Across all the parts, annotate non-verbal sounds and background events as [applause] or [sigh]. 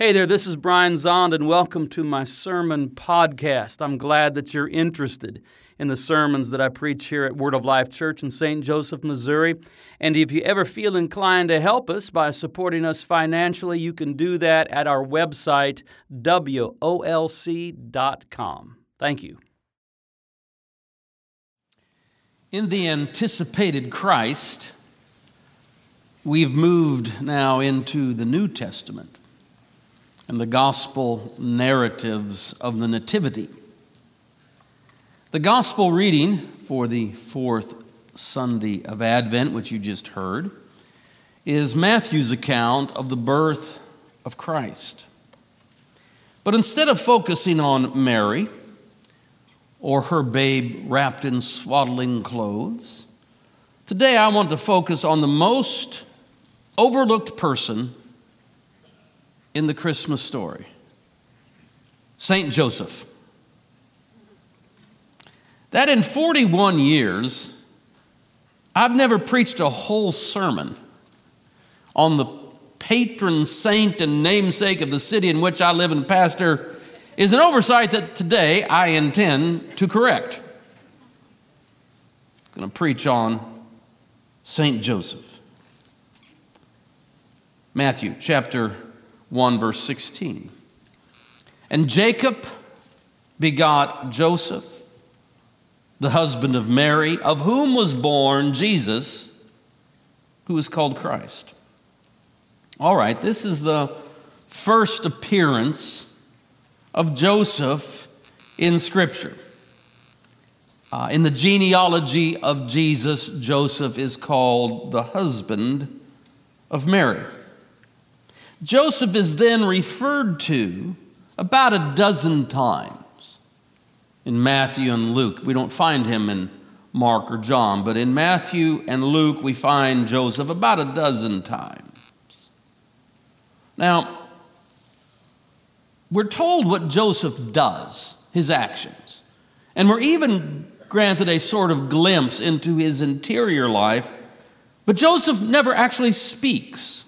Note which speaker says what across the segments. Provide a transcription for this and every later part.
Speaker 1: Hey there, this is Brian Zahnd, and welcome to my sermon podcast. I'm glad that you're interested in the sermons that I preach here at Word of Life Church in St. Joseph, Missouri. And if you ever feel inclined to help us by supporting us financially, you can do that at our website, wolc.com. Thank you. In the anticipated Christ, we've moved now into the New Testament and the gospel narratives of the Nativity. The gospel reading for the fourth Sunday of Advent, which you just heard, is Matthew's account of the birth of Christ. But instead of focusing on Mary or her babe wrapped in swaddling clothes, today I want to focus on the most overlooked person in the Christmas story St. Joseph. That in 41 years, I've never preached a whole sermon on the patron saint and namesake of the city in which I live and pastor is an oversight that today I intend to correct. I'm going to preach on St. Joseph. Matthew chapter 1, verse 16. And Jacob begot Joseph, the husband of Mary, of whom was born Jesus, who is called Christ. All right, this is the first appearance of Joseph in Scripture. Uh, in the genealogy of Jesus, Joseph is called the husband of Mary. Joseph is then referred to about a dozen times in Matthew and Luke. We don't find him in Mark or John, but in Matthew and Luke, we find Joseph about a dozen times. Now, we're told what Joseph does, his actions, and we're even granted a sort of glimpse into his interior life, but Joseph never actually speaks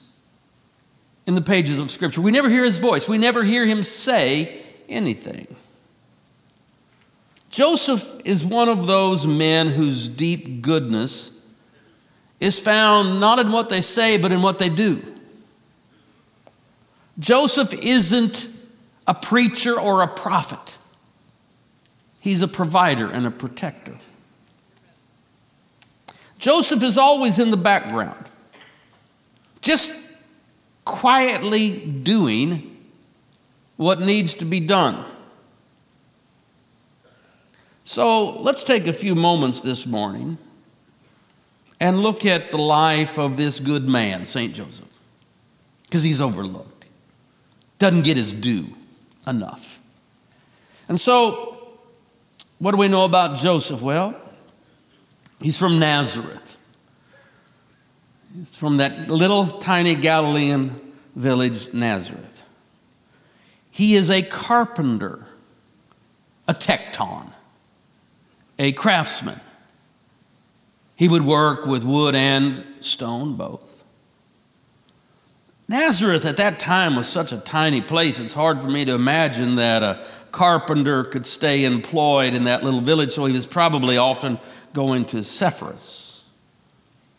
Speaker 1: in the pages of Scripture. We never hear his voice, we never hear him say anything. Joseph is one of those men whose deep goodness is found not in what they say, but in what they do. Joseph isn't a preacher or a prophet, he's a provider and a protector. Joseph is always in the background, just quietly doing what needs to be done. So let's take a few moments this morning and look at the life of this good man, St. Joseph, because he's overlooked, doesn't get his due enough. And so, what do we know about Joseph? Well, he's from Nazareth. It's from that little tiny Galilean village, Nazareth. He is a carpenter, a tekton, a craftsman. He would work with wood and stone, both. Nazareth at that time was such a tiny place, it's hard for me to imagine that a carpenter could stay employed in that little village, so he was probably often going to Sepphoris,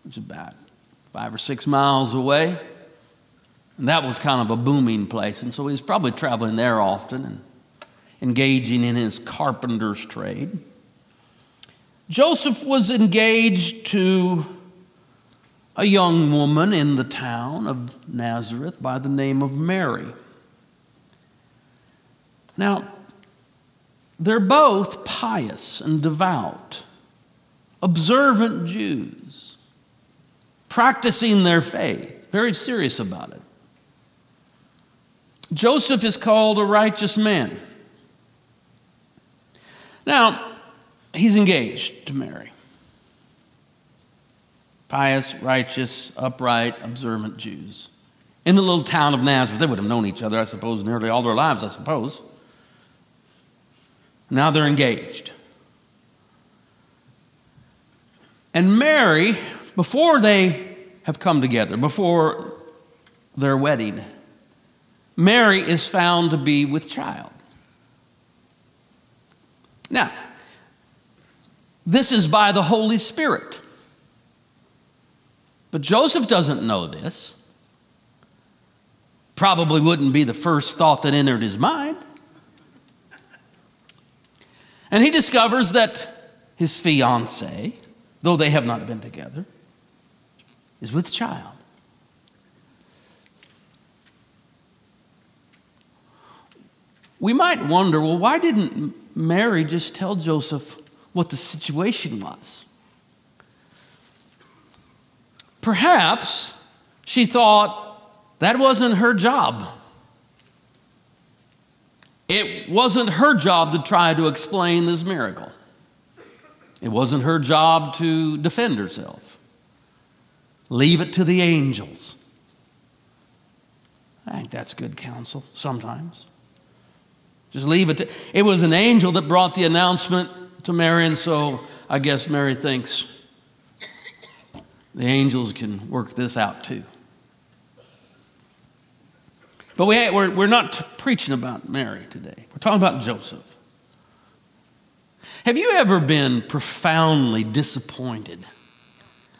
Speaker 1: which is bad five or six miles away. And that was kind of a booming place. And so he was probably traveling there often and engaging in his carpenter's trade. Joseph was engaged to a young woman in the town of Nazareth by the name of Mary. Now, they're both pious and devout, observant Jews practicing their faith, very serious about it. Joseph is called a righteous man. Now, he's engaged to Mary. Pious, righteous, upright, observant Jews. In the little town of Nazareth, they would have known each other, I suppose, nearly all their lives, I suppose. Now they're engaged. And Mary before they have come together, before their wedding, Mary is found to be with child. Now, this is by the Holy Spirit. But Joseph doesn't know this. Probably wouldn't be the first thought that entered his mind. And he discovers that his fiancee, though they have not been together, is with child. We might wonder well, why didn't Mary just tell Joseph what the situation was? Perhaps she thought that wasn't her job. It wasn't her job to try to explain this miracle. It wasn't her job to defend herself. Leave it to the angels. I think that's good counsel sometimes. Just leave it to, it was an angel that brought the announcement to Mary, and so I guess Mary thinks the angels can work this out too. But we, we're, we're not preaching about Mary today. We're talking about Joseph. Have you ever been profoundly disappointed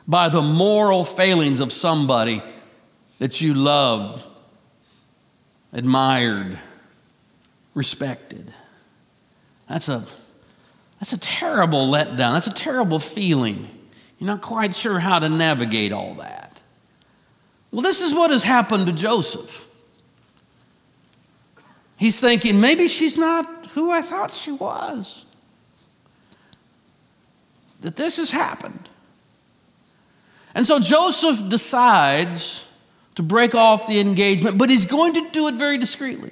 Speaker 1: by the moral failings of somebody that you loved, admired, respected? That's a, that's a terrible letdown. That's a terrible feeling. You're not quite sure how to navigate all that. Well, this is what has happened to Joseph. He's thinking, maybe she's not who I thought she was. That this has happened. And so Joseph decides to break off the engagement, but he's going to do it very discreetly.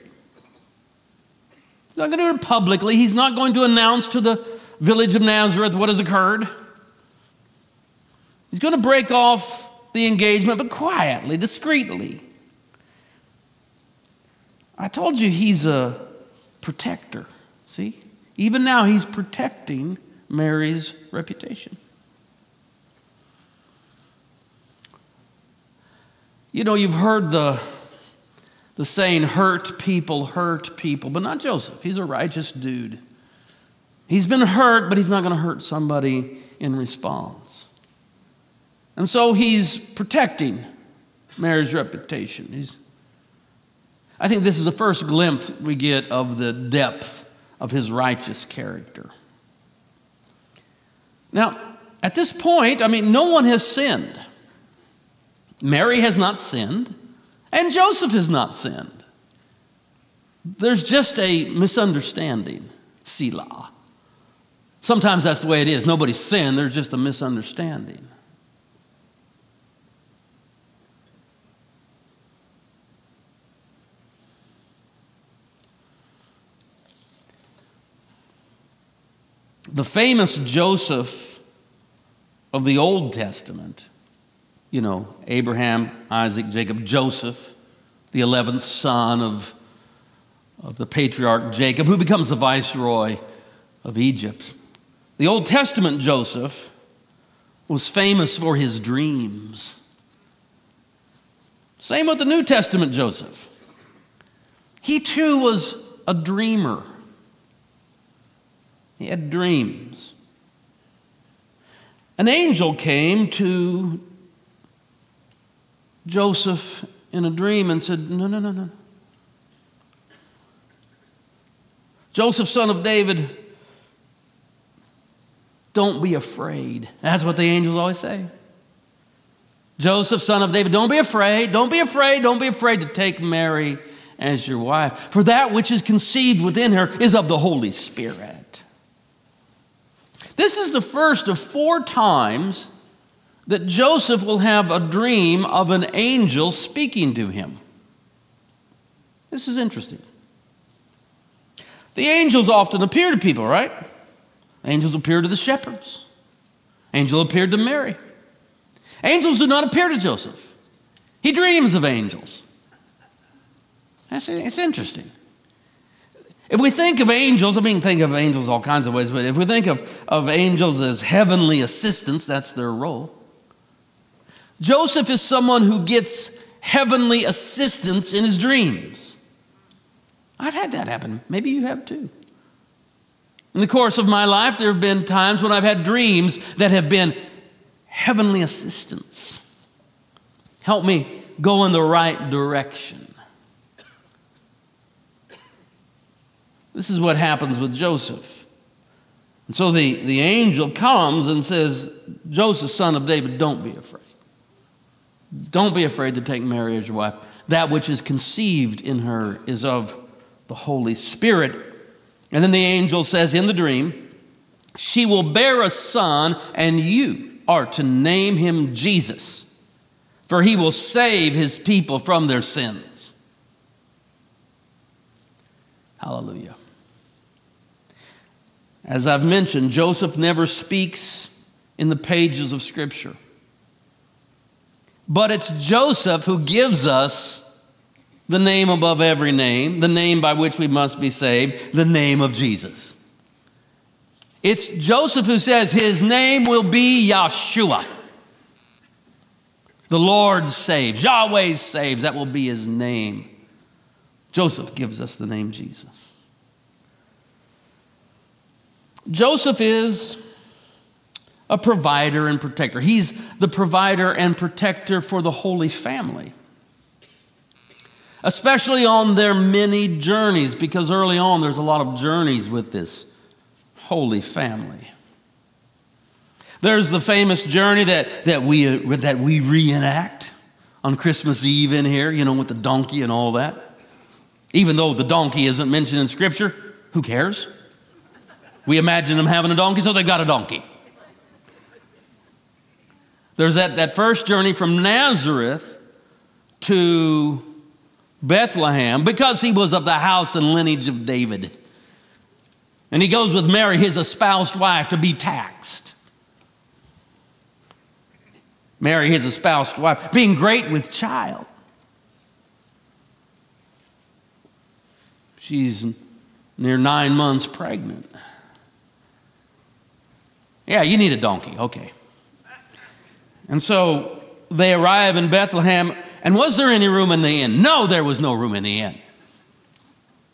Speaker 1: He's not going to do it publicly. He's not going to announce to the village of Nazareth what has occurred. He's going to break off the engagement, but quietly, discreetly. I told you he's a protector. See? Even now, he's protecting Mary's reputation. You know, you've heard the, the saying, hurt people hurt people, but not Joseph. He's a righteous dude. He's been hurt, but he's not going to hurt somebody in response. And so he's protecting Mary's reputation. He's I think this is the first glimpse we get of the depth of his righteous character. Now, at this point, I mean, no one has sinned. Mary has not sinned, and Joseph has not sinned. There's just a misunderstanding, Selah. Sometimes that's the way it is. Nobody's sinned, there's just a misunderstanding. The famous Joseph of the Old Testament, you know, Abraham, Isaac, Jacob, Joseph, the 11th son of, of the patriarch Jacob, who becomes the viceroy of Egypt. The Old Testament Joseph was famous for his dreams. Same with the New Testament Joseph. He too was a dreamer. He had dreams. An angel came to Joseph in a dream and said, No, no, no, no. Joseph, son of David, don't be afraid. That's what the angels always say. Joseph, son of David, don't be afraid. Don't be afraid. Don't be afraid to take Mary as your wife. For that which is conceived within her is of the Holy Spirit. This is the first of four times that Joseph will have a dream of an angel speaking to him. This is interesting. The angels often appear to people, right? Angels appear to the shepherds. Angel appeared to Mary. Angels do not appear to Joseph. He dreams of angels. That's, it's interesting. If we think of angels, I mean, think of angels all kinds of ways, but if we think of, of angels as heavenly assistants, that's their role. Joseph is someone who gets heavenly assistance in his dreams. I've had that happen. Maybe you have too. In the course of my life, there have been times when I've had dreams that have been heavenly assistance. Help me go in the right direction. This is what happens with Joseph. And so the, the angel comes and says, Joseph, son of David, don't be afraid. Don't be afraid to take Mary as your wife. That which is conceived in her is of the Holy Spirit. And then the angel says in the dream, She will bear a son, and you are to name him Jesus, for he will save his people from their sins. Hallelujah. As I've mentioned, Joseph never speaks in the pages of Scripture. But it's Joseph who gives us the name above every name, the name by which we must be saved, the name of Jesus. It's Joseph who says his name will be Yeshua. The Lord saves, Yahweh saves, that will be his name. Joseph gives us the name Jesus. Joseph is a provider and protector. He's the provider and protector for the Holy Family, especially on their many journeys, because early on there's a lot of journeys with this Holy Family. There's the famous journey that, that, we, that we reenact on Christmas Eve in here, you know, with the donkey and all that. Even though the donkey isn't mentioned in Scripture, who cares? We imagine them having a donkey, so they've got a donkey. There's that, that first journey from Nazareth to Bethlehem because he was of the house and lineage of David. And he goes with Mary, his espoused wife, to be taxed. Mary, his espoused wife, being great with child. She's near nine months pregnant. Yeah, you need a donkey. Okay. And so they arrive in Bethlehem. And was there any room in the inn? No, there was no room in the inn.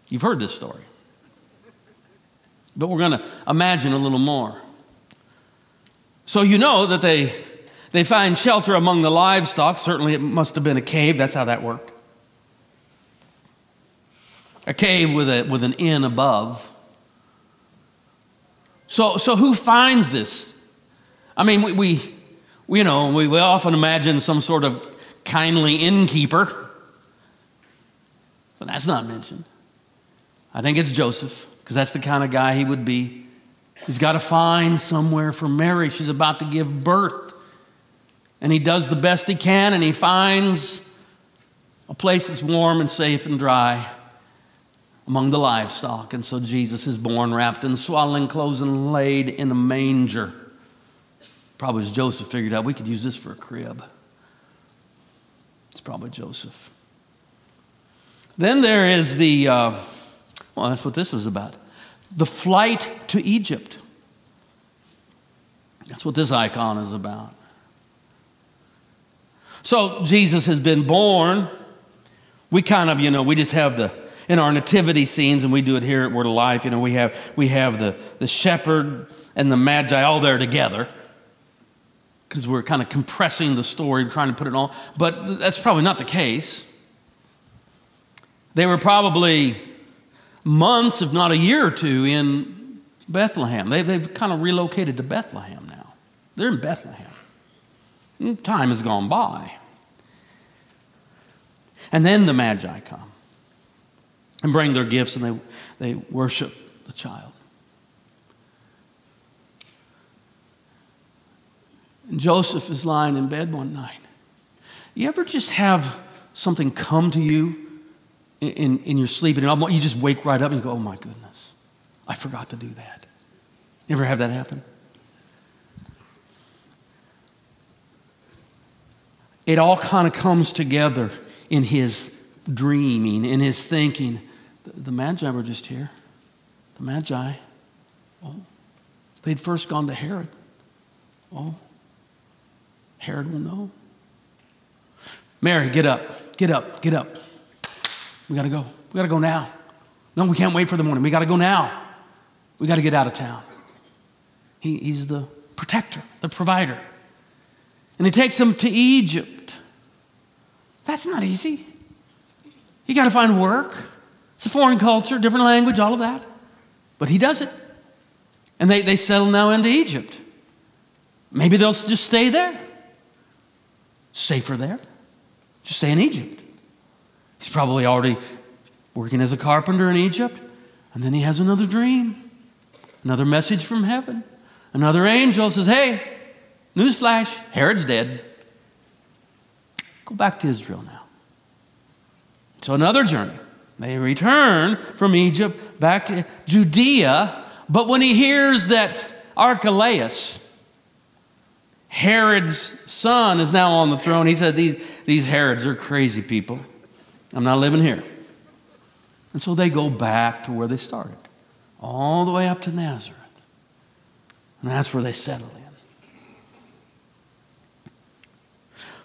Speaker 1: You've heard this story. But we're going to imagine a little more. So you know that they, they find shelter among the livestock. Certainly it must have been a cave. That's how that worked. A cave with, a, with an inn above. So, so who finds this? I mean, we, we you know, we, we often imagine some sort of kindly innkeeper, but that's not mentioned. I think it's Joseph, because that's the kind of guy he would be. He's got to find somewhere for Mary. She's about to give birth. And he does the best he can, and he finds a place that's warm and safe and dry among the livestock. And so Jesus is born wrapped in swaddling clothes and laid in a manger. Probably as Joseph figured out, we could use this for a crib. It's probably Joseph. Then there is the, uh, well, that's what this was about the flight to Egypt. That's what this icon is about. So Jesus has been born. We kind of, you know, we just have the, in our nativity scenes, and we do it here at Word of Life, you know, we have, we have the, the shepherd and the magi all there together because we're kind of compressing the story, trying to put it all. But that's probably not the case. They were probably months, if not a year or two, in Bethlehem. They, they've kind of relocated to Bethlehem now. They're in Bethlehem. Mm, time has gone by. And then the Magi come and bring their gifts and they, they worship the child. And Joseph is lying in bed one night. You ever just have something come to you in, in, in your sleep and you just wake right up and go, oh my goodness, I forgot to do that. You ever have that happen? It all kind of comes together in his dreaming, in his thinking. The, the Magi were just here. The Magi, oh, they'd first gone to Herod. Oh, Herod will know. Mary, get up, get up, get up. We got to go. We got to go now. No, we can't wait for the morning. We got to go now. We got to get out of town. He, he's the protector, the provider. And he takes them to Egypt. That's not easy. You got to find work. It's a foreign culture, different language, all of that. But he does it. And they, they settle now into Egypt. Maybe they'll just stay there. Safer there. Just stay in Egypt. He's probably already working as a carpenter in Egypt. And then he has another dream, another message from heaven. Another angel says, Hey, newsflash, Herod's dead. Go back to Israel now. So another journey. They return from Egypt back to Judea. But when he hears that Archelaus, Herod's son, is now on the throne, he said, These, these Herods are crazy people. I'm not living here. And so they go back to where they started, all the way up to Nazareth. And that's where they settle in.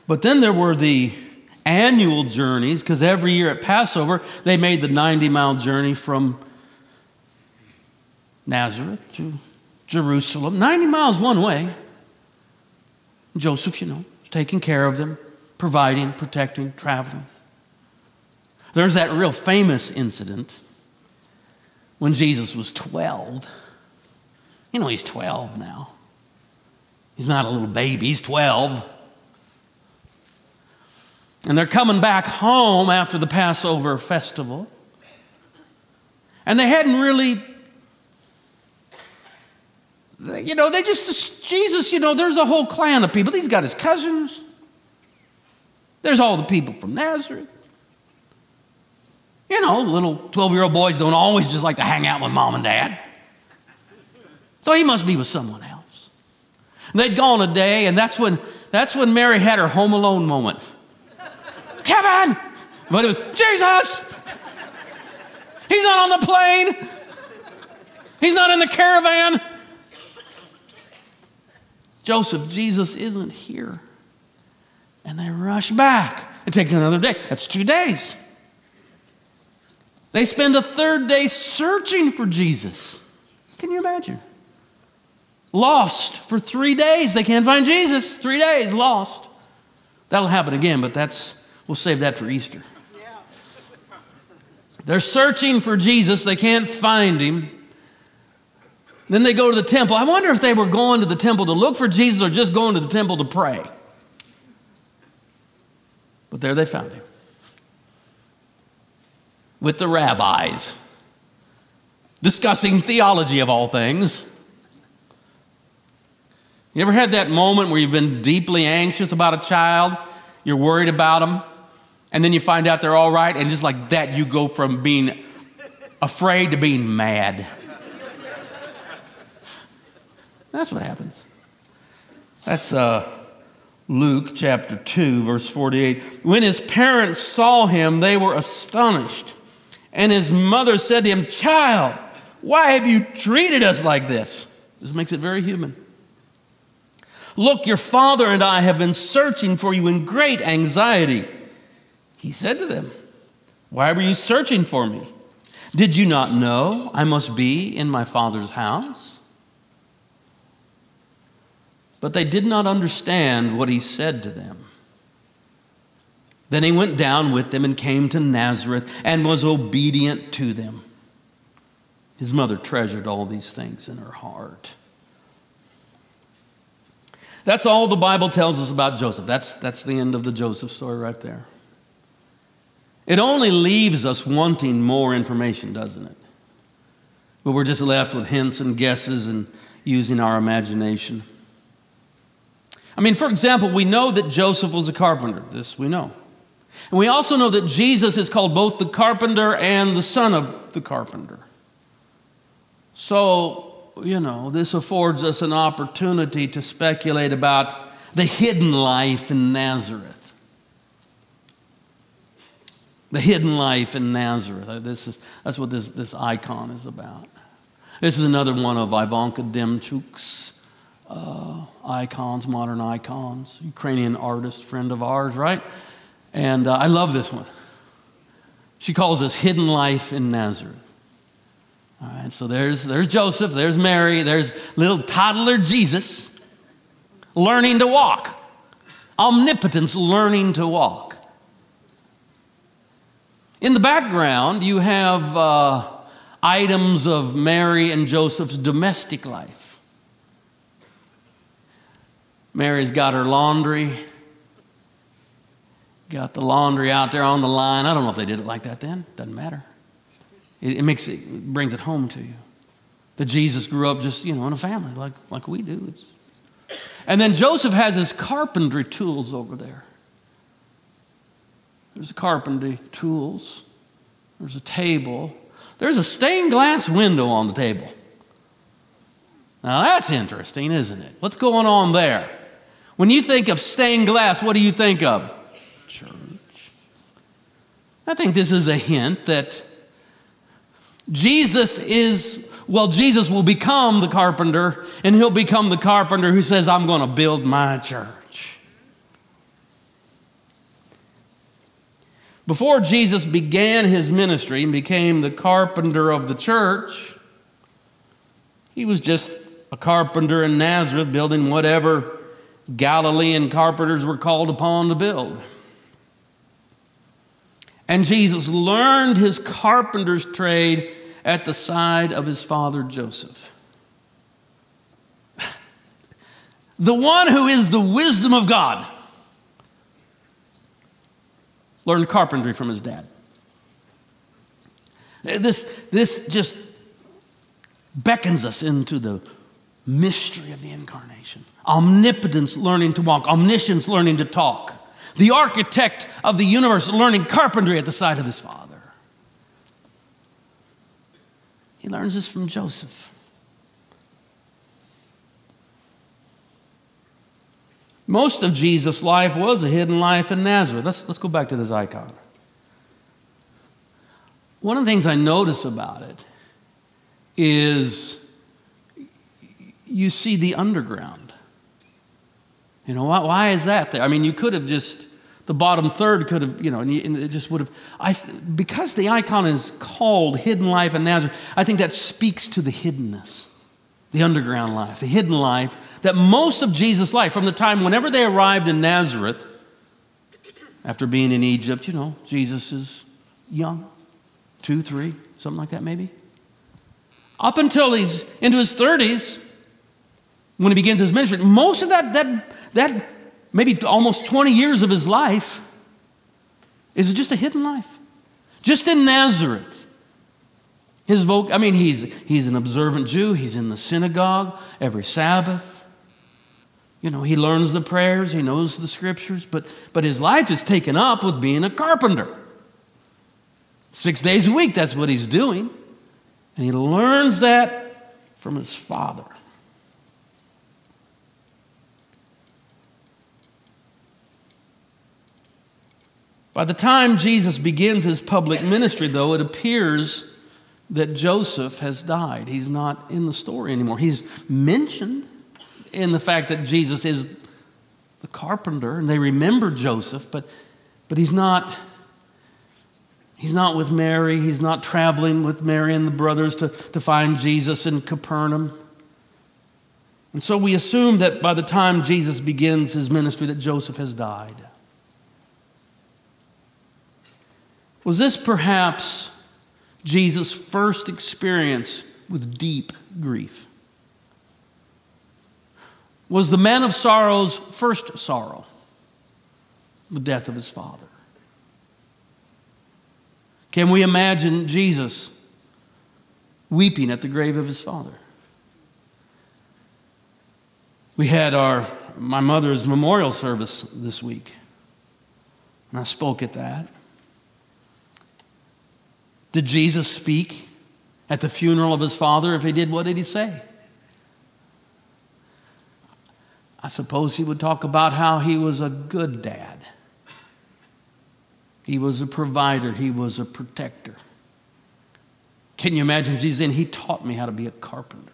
Speaker 1: But then there were the annual journeys, because every year at Passover, they made the 90 mile journey from Nazareth to Jerusalem. 90 miles one way. Joseph, you know, taking care of them, providing, protecting, traveling. There's that real famous incident when Jesus was 12. You know, he's 12 now. He's not a little baby, he's 12. And they're coming back home after the Passover festival. And they hadn't really, you know, they just, Jesus, you know, there's a whole clan of people. He's got his cousins, there's all the people from Nazareth. You know, little 12 year old boys don't always just like to hang out with mom and dad. So he must be with someone else. And they'd gone a day, and that's when, that's when Mary had her home alone moment. Kevin! But it was, Jesus! He's not on the plane. He's not in the caravan. Joseph, Jesus isn't here. And they rush back. It takes another day. That's two days. They spend a third day searching for Jesus. Can you imagine? Lost for three days. They can't find Jesus. Three days lost. That'll happen again, but that's We'll save that for Easter. They're searching for Jesus, they can't find him. Then they go to the temple. I wonder if they were going to the temple to look for Jesus or just going to the temple to pray. But there they found him with the rabbis, discussing theology of all things. You ever had that moment where you've been deeply anxious about a child? You're worried about them, and then you find out they're all right, and just like that, you go from being afraid to being mad. That's what happens. That's uh, Luke chapter 2, verse 48. When his parents saw him, they were astonished. And his mother said to him, Child, why have you treated us like this? This makes it very human. Look, your father and I have been searching for you in great anxiety. He said to them, Why were you searching for me? Did you not know I must be in my Father's house? But they did not understand what he said to them. Then he went down with them and came to Nazareth and was obedient to them. His mother treasured all these things in her heart. That's all the Bible tells us about Joseph. That's, that's the end of the Joseph story right there. It only leaves us wanting more information, doesn't it? But we're just left with hints and guesses and using our imagination. I mean, for example, we know that Joseph was a carpenter. This we know. And we also know that Jesus is called both the carpenter and the son of the carpenter. So, you know, this affords us an opportunity to speculate about the hidden life in Nazareth the hidden life in Nazareth. Uh, this is, that's what this, this icon is about. This is another one of Ivanka Demchuk's uh, icons, modern icons, Ukrainian artist, friend of ours, right? And uh, I love this one. She calls this Hidden Life in Nazareth. All right, so there's, there's Joseph, there's Mary, there's little toddler Jesus learning to walk. Omnipotence learning to walk. In the background, you have uh, items of Mary and Joseph's domestic life. Mary's got her laundry, got the laundry out there on the line. I don't know if they did it like that then, doesn't matter. It, it makes it, it brings it home to you that Jesus grew up just, you know, in a family like, like we do. It's, and then Joseph has his carpentry tools over there. There's carpentry tools. There's a table. There's a stained glass window on the table. Now that's interesting, isn't it? What's going on there? When you think of stained glass, what do you think of? Church. I think this is a hint that Jesus is, well, Jesus will become the carpenter, and he'll become the carpenter who says, I'm going to build my church. Before Jesus began his ministry and became the carpenter of the church, he was just a carpenter in Nazareth building whatever Galilean carpenters were called upon to build. And Jesus learned his carpenter's trade at the side of his father Joseph. [laughs] The one who is the wisdom of God learned carpentry from his dad. This, this just beckons us into the mystery of the incarnation. Omnipotence learning to walk, omniscience learning to talk, the architect of the universe learning carpentry at the side of his father. He learns this from Joseph. Most of Jesus' life was a hidden life in Nazareth. Let's, let's go back to this icon. One of the things I notice about it is you see the underground. You know, why, why is that there? I mean, you could have just the bottom third could have, you know, and it just would have. I, because the icon is called Hidden Life in Nazareth, I think that speaks to the hiddenness, the underground life, the hidden life that most of Jesus' life, from the time whenever they arrived in Nazareth, after being in Egypt, you know, Jesus is young, two, three, something like that maybe. Up until he's into his 30s, when he begins his ministry, most of that, that, that maybe almost 20 years of his life is just a hidden life. Just in Nazareth. His voc- I mean, he's, he's an observant Jew. He's in the synagogue every Sabbath. You know, he learns the prayers, he knows the scriptures, but, but his life is taken up with being a carpenter. Six days a week, that's what he's doing. And he learns that from his father. By the time Jesus begins his public ministry, though, it appears that Joseph has died. He's not in the story anymore. He's mentioned in the fact that Jesus is the carpenter, and they remember Joseph, but, but he's not. He's not with Mary. He's not traveling with Mary and the brothers to, to find Jesus in Capernaum. And so we assume that by the time Jesus begins his ministry that Joseph has died. Was this perhaps Jesus' first experience with deep grief? Was the man of sorrows' first sorrow the death of his father? Can we imagine Jesus weeping at the grave of his father? We had our my mother's memorial service this week, and I spoke at that. Did Jesus speak at the funeral of his father? If he did, what did he say? I suppose he would talk about how he was a good dad. He was a provider, he was a protector. Can you imagine Jesus saying, He taught me how to be a carpenter?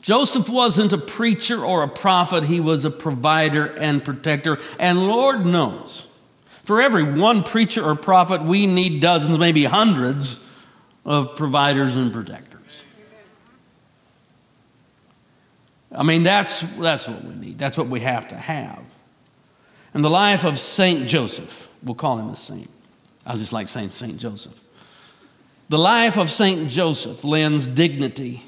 Speaker 1: Joseph wasn't a preacher or a prophet, he was a provider and protector. And Lord knows For every one preacher or prophet, we need dozens, maybe hundreds of providers and protectors. I mean, that's, that's what we need. That's what we have to have. And the life of Saint Joseph, we'll call him a saint. I just like saying Saint Joseph. The life of Saint Joseph lends dignity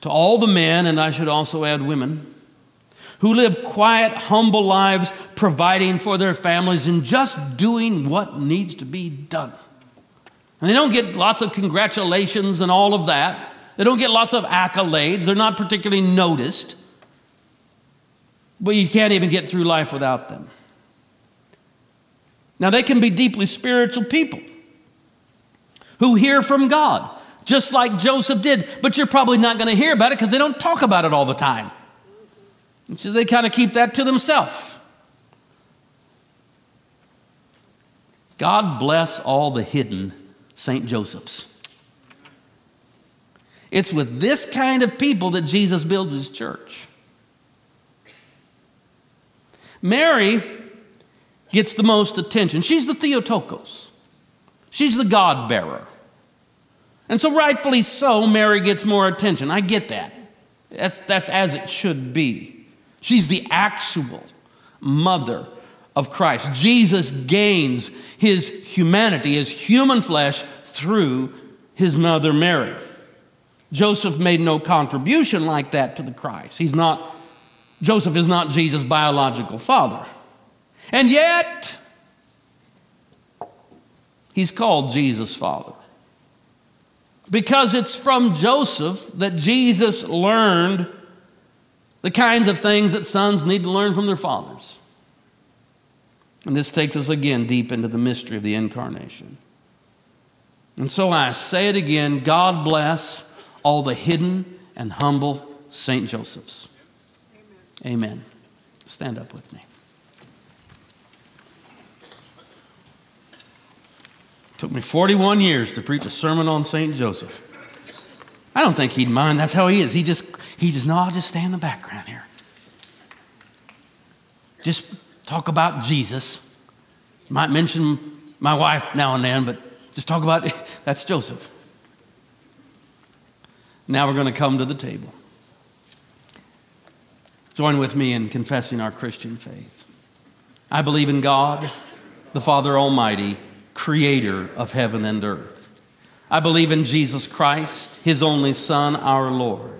Speaker 1: to all the men, and I should also add women, who live quiet, humble lives, providing for their families and just doing what needs to be done. And they don't get lots of congratulations and all of that. They don't get lots of accolades. They're not particularly noticed. But you can't even get through life without them. Now, they can be deeply spiritual people who hear from God, just like Joseph did, but you're probably not going to hear about it because they don't talk about it all the time. So they kind of keep that to themselves. God bless all the hidden St. Josephs. It's with this kind of people that Jesus builds his church. Mary gets the most attention. She's the Theotokos, she's the God bearer. And so, rightfully so, Mary gets more attention. I get that. That's, that's as it should be. She's the actual mother of Christ. Jesus gains his humanity, his human flesh, through his mother Mary. Joseph made no contribution like that to the Christ. He's not, Joseph is not Jesus' biological father. And yet, he's called Jesus' father. Because it's from Joseph that Jesus learned the kinds of things that sons need to learn from their fathers. And this takes us again deep into the mystery of the incarnation. And so I say it again God bless all the hidden and humble St. Josephs. Amen. Amen. Stand up with me. Took me 41 years to preach a sermon on St. Joseph. I don't think he'd mind. That's how he is. He just, he says, no, I'll just stay in the background here. Just talk about Jesus. Might mention my wife now and then, but just talk about [laughs] that's Joseph. Now we're going to come to the table. Join with me in confessing our Christian faith. I believe in God, the Father Almighty creator of heaven and earth. I believe in Jesus Christ, his only Son, our Lord.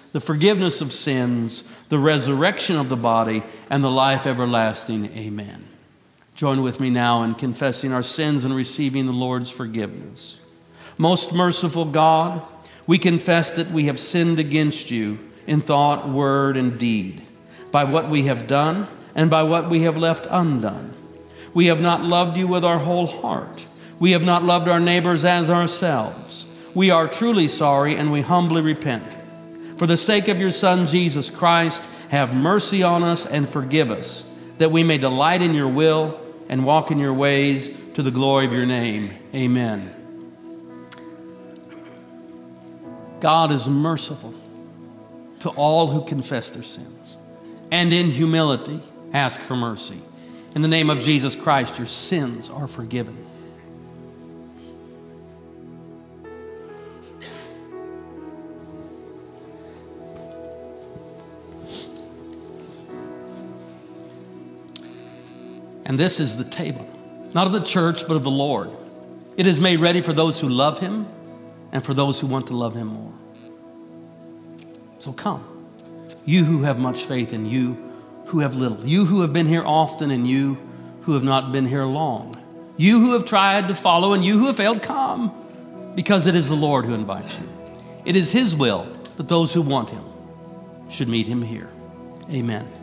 Speaker 1: the forgiveness of sins, the resurrection of the body, and the life everlasting. Amen. Join with me now in confessing our sins and receiving the Lord's forgiveness. Most merciful God, we confess that we have sinned against you in thought, word, and deed, by what we have done and by what we have left undone. We have not loved you with our whole heart we have not loved our neighbors as ourselves. We are truly sorry and we humbly repent. For the sake of your Son, Jesus Christ, have mercy on us and forgive us, that we may delight in your will and walk in your ways to the glory of your name. Amen. God is merciful to all who confess their sins and in humility ask for mercy. In the name of Jesus Christ, your sins are forgiven. And this is the table, not of the church, but of the Lord. It is made ready for those who love him and for those who want to love him more. So come, you who have much faith and you who have little, you who have been here often and you who have not been here long, you who have tried to follow and you who have failed, come, because it is the Lord who invites you. It is his will that those who want him should meet him here. Amen.